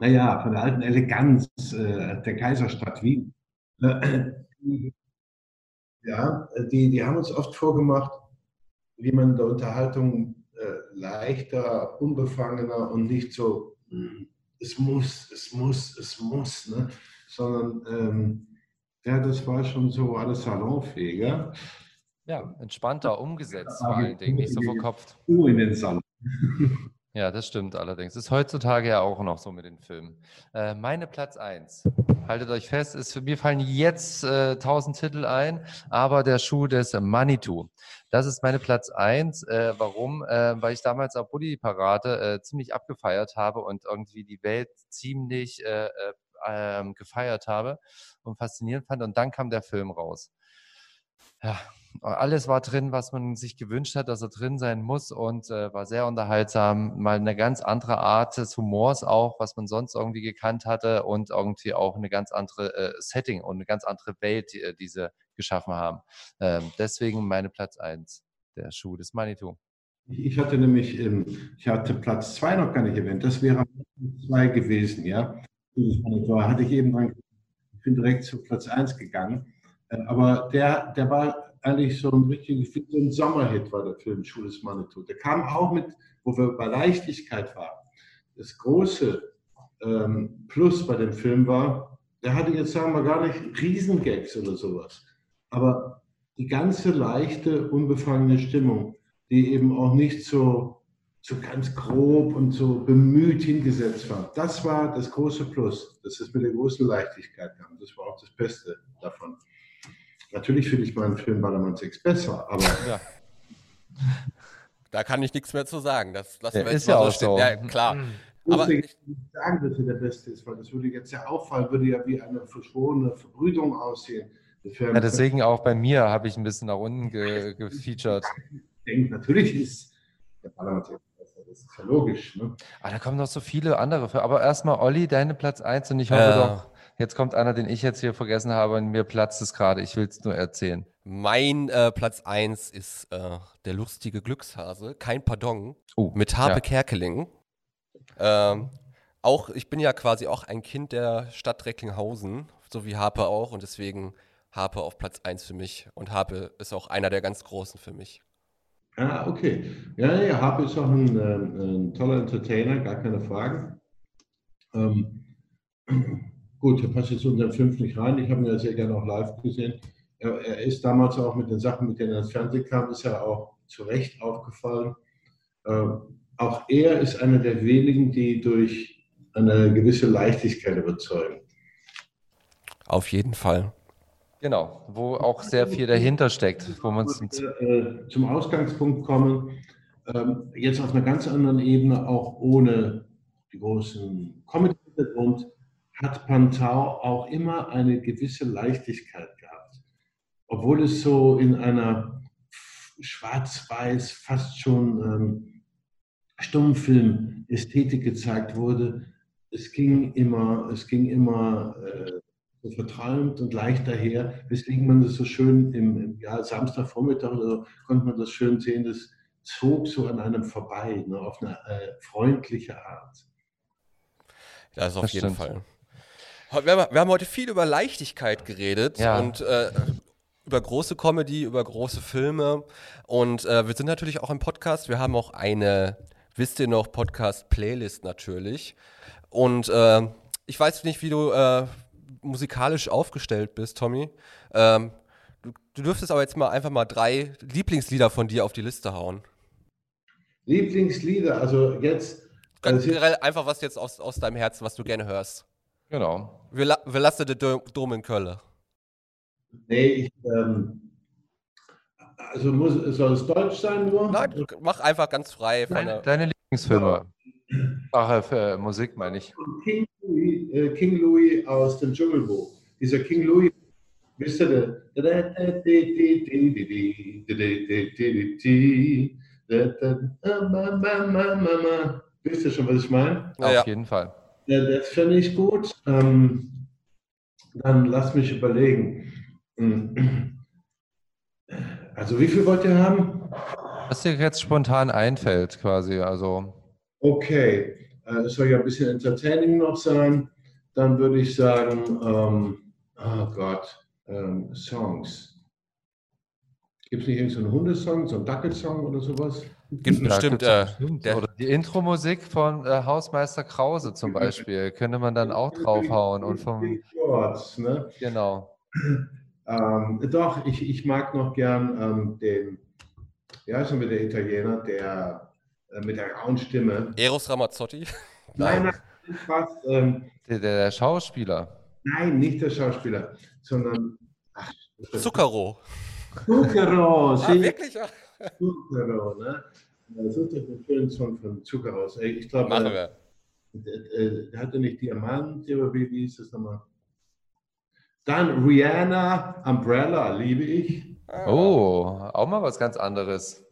naja, von der alten Eleganz äh, der Kaiserstadt Wien. Äh, ja, die, die haben uns oft vorgemacht, wie man in der Unterhaltung äh, leichter, unbefangener und nicht so, hm, es muss, es muss, es muss, ne? sondern ähm, ja, das war schon so alles salonfähiger. Ja, entspannter umgesetzt vor allen Dingen, nicht so verkopft. in den Sand. Ja, das stimmt allerdings. Ist heutzutage ja auch noch so mit den Filmen. Äh, meine Platz 1. Haltet euch fest, ist für mir fallen jetzt äh, 1000 Titel ein, aber der Schuh des Manitou. Das ist meine Platz 1. Äh, warum? Äh, weil ich damals auf Bully Parade äh, ziemlich abgefeiert habe und irgendwie die Welt ziemlich äh, äh, ähm, gefeiert habe und faszinierend fand. Und dann kam der Film raus. Ja, alles war drin, was man sich gewünscht hat, dass er drin sein muss und äh, war sehr unterhaltsam. Mal eine ganz andere Art des Humors auch, was man sonst irgendwie gekannt hatte und irgendwie auch eine ganz andere äh, Setting und eine ganz andere Welt, die, äh, die sie geschaffen haben. Ähm, deswegen meine Platz 1, der Schuh des Manitou. Ich hatte nämlich, ähm, ich hatte Platz 2 noch gar nicht erwähnt, das wäre 2 gewesen, ja. Da hatte ich eben dran, ich bin direkt zu Platz 1 gegangen. Äh, aber der, der war eigentlich so ein richtig so ein Sommerhit war der Film Schule des Manitou. Der kam auch mit, wo wir bei Leichtigkeit waren. Das große ähm, Plus bei dem Film war, der hatte jetzt sagen wir gar nicht Riesengags oder sowas, aber die ganze leichte, unbefangene Stimmung, die eben auch nicht so, so ganz grob und so bemüht hingesetzt war. Das war das große Plus, dass es mit der großen Leichtigkeit kam. Das war auch das Beste davon. Natürlich finde ich meinen Film Ballermann 6 besser, aber. Ja. Da kann ich nichts mehr zu sagen. Das lassen wir ist ja auch so. Ja, klar. Mhm. Aber ich nicht sagen, dass er der Beste ist, weil das würde jetzt ja auffallen, würde ja wie eine verschworene Verbrüderung aussehen. Ja, deswegen auch bei mir habe ich ein bisschen nach unten ge gefeatured. Ich denke, natürlich ist der Ballermann 6 besser. Das ist ja logisch. Ne? Aber ah, da kommen noch so viele andere. Aber erstmal, Olli, deine Platz 1 und ich hoffe äh. doch Jetzt kommt einer, den ich jetzt hier vergessen habe und mir platzt es gerade. Ich will es nur erzählen. Mein äh, Platz 1 ist äh, der lustige Glückshase, kein Pardon, oh, mit Harpe ja. Kerkeling. Ähm, auch, ich bin ja quasi auch ein Kind der Stadt Recklinghausen, so wie Harpe auch und deswegen Harpe auf Platz 1 für mich und Harpe ist auch einer der ganz großen für mich. Ah, okay. Ja, ja, Harpe ist auch ein, äh, ein toller Entertainer, gar keine Frage. Ähm, Gut, der passt jetzt unter fünf nicht rein. Ich habe ihn ja sehr gerne auch live gesehen. Er, er, ist damals auch mit den Sachen, mit denen er ins Fernsehen kam, ist er auch zu Recht aufgefallen. Ähm, auch er ist einer der wenigen, die durch eine gewisse Leichtigkeit überzeugen. Auf jeden Fall. Genau, wo auch sehr viel dahinter steckt. Wo man äh, zum Ausgangspunkt kommen, ähm, jetzt auf einer ganz anderen Ebene, auch ohne die großen Comedy-Hintergrund hat Pantau auch immer eine gewisse Leichtigkeit gehabt. obwohl es so in einer schwarz-weiß, fast schon ähm, Stummfilm-Ästhetik gezeigt wurde, es ging immer, es ging immer äh, so verträumt und leicht daher, weswegen man das so schön im, im ja, Samstagvormittag oder konnte man das schön sehen, das zog so an einem vorbei, ne, auf eine äh, freundliche Art. Das auf Das jeden stimmt. Fall. Wir haben, wir haben heute viel über Leichtigkeit geredet Ja. und äh, über große Comedy, über große Filme. Und äh, wir sind natürlich auch im Podcast. Wir haben auch eine, wisst ihr noch, Podcast-Playlist natürlich. Und äh, ich weiß nicht, wie du äh, musikalisch aufgestellt bist, Tommy. Ähm, du, du dürftest aber jetzt mal einfach mal drei Lieblingslieder von dir auf die Liste hauen. Lieblingslieder, also jetzt, Ganz also generell einfach was jetzt aus, aus deinem Herzen, was du gerne hörst. Genau. Wir, la wir lassen den Dom in Köln. nee, ich, ähm, also muss, soll es Deutsch sein nur? Nein, mach einfach ganz frei von Deine, deine Lieblingsfilme. Ach, äh, für Musik meine ich. King Louis, äh, King Louis aus dem Dschungelbuch. Dieser King Louis, wisst ihr, der? Wisst ihr schon, was ich meine? Auf jeden Fall. Ja, das finde ich gut. Ähm, dann lass mich überlegen. Also wie viel wollt ihr haben? Was dir jetzt spontan einfällt, quasi. Also, Okay, äh, es soll ja ein bisschen entertaining noch sein. Dann würde ich sagen, ähm, oh Gott, ähm, Songs. Gibt es nicht irgendeinen so einen Hundesong, so einen Dackelsong oder sowas? Gibt Ja, bestimmt. Äh, der- Oder die Intro-Musik von äh, Hausmeister Krause zum Beispiel. Könnte man dann auch draufhauen. Und vom, ne? genau. ähm, doch, ich, ich mag noch gern ähm, den, wie heißt er mit der Italiener, der äh, mit der rauen Stimme. Eros Ramazzotti. Nein, nein, fast, ähm, Der, der Schauspieler. nein, nicht der Schauspieler, sondern ach, Zucchero. Zucchero, Ah, wirklich? Zucchero, ne? Das ist doch ein schöner Song von Zucchero. Ey, Ich glaube, Machen äh, wir. äh, der hatte nicht Diamant, aber wie wie hieß das nochmal? Dann Rihanna, Umbrella, liebe ich. Oh, auch mal was ganz anderes.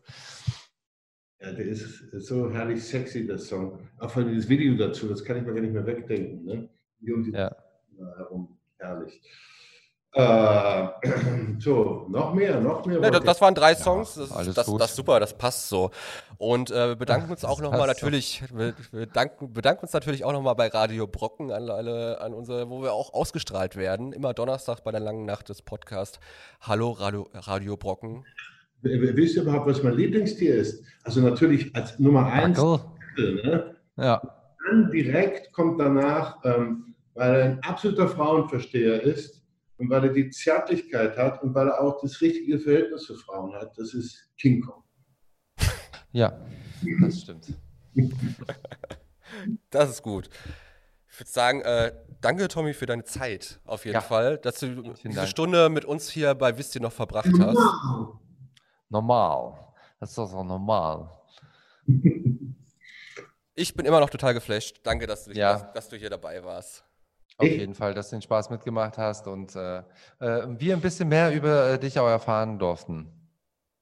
Ja, der ist so herrlich sexy, der Song. Auch von dieses Video dazu, das kann ich mir gar nicht mehr wegdenken. Ne? Die um die Ja. herum, herrlich. Äh, so, noch mehr, noch mehr. Ne, das, das waren drei Songs. Das, alles das, gut. das ist super, das passt so. Und äh, wir bedanken uns auch nochmal natürlich, wir, wir danken, bedanken uns natürlich auch nochmal bei Radio Brocken an alle, an unsere, wo wir auch ausgestrahlt werden. Immer Donnerstag bei der langen Nacht des Podcasts. Hallo Radio, Radio Brocken. Wisst ihr überhaupt, was mein Lieblingstier ist? Also natürlich als Nummer eins, Dackel. ne? Ja. dann direkt kommt danach, ähm, weil er ein absoluter Frauenversteher ist und weil er die Zärtlichkeit hat und weil er auch das richtige Verhältnis zu Frauen hat. Das ist King Kong. Ja, das stimmt. Das ist gut. Ich würde sagen, äh, danke Tommy für deine Zeit auf jeden Ja. Fall, dass du diese Dank. Stunde mit uns hier bei Wisst ihr noch verbracht hast. Normal. Das ist doch so normal. Ich bin immer noch total geflasht. Danke, dass du, Ja. dass, dass du hier dabei warst. Auf Ich- jeden Fall, dass du den Spaß mitgemacht hast und äh, äh, wir ein bisschen mehr über äh, dich auch erfahren durften.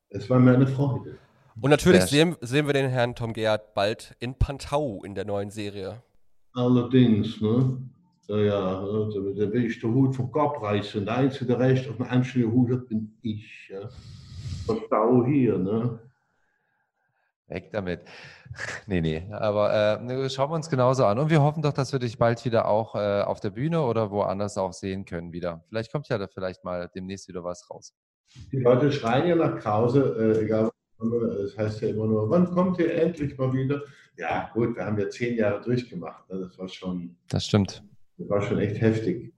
Es war mir eine Freude. Und natürlich sehen, sehen wir den Herrn Tom Gerhardt bald in Pantau in der neuen Serie. Allerdings, ne? Ja, ja, da, will ich den Hut vom Kopf reißen. Der Einzige, der recht auf einen einzelnen Hut hat, bin ich. Ja? Und Stau hier, ne? Weg damit. Nee, nee, aber äh, schauen wir uns genauso an. Und wir hoffen doch, dass wir dich bald wieder auch äh, auf der Bühne oder woanders auch sehen können wieder. Vielleicht kommt ja da vielleicht mal demnächst wieder was raus. Die Leute schreien ja nach Krause, äh, egal, es heißt ja immer nur, wann kommt ihr endlich mal wieder? Ja, gut, wir haben ja zehn Jahre durchgemacht. Ne? Das war schon, Das stimmt. das war schon echt heftig.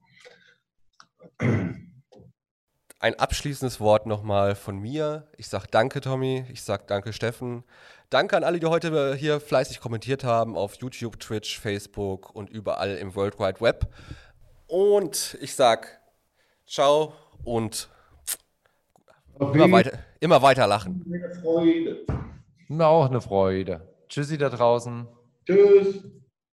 Ein abschließendes Wort nochmal von mir. Ich sage danke, Tommy. Ich sage danke, Steffen. Danke an alle, die heute hier fleißig kommentiert haben auf YouTube, Twitch, Facebook und überall im World Wide Web. Und ich sage ciao und immer weiter, immer weiter lachen. Eine Freude. Mir auch eine Freude. Tschüssi da draußen. Tschüss.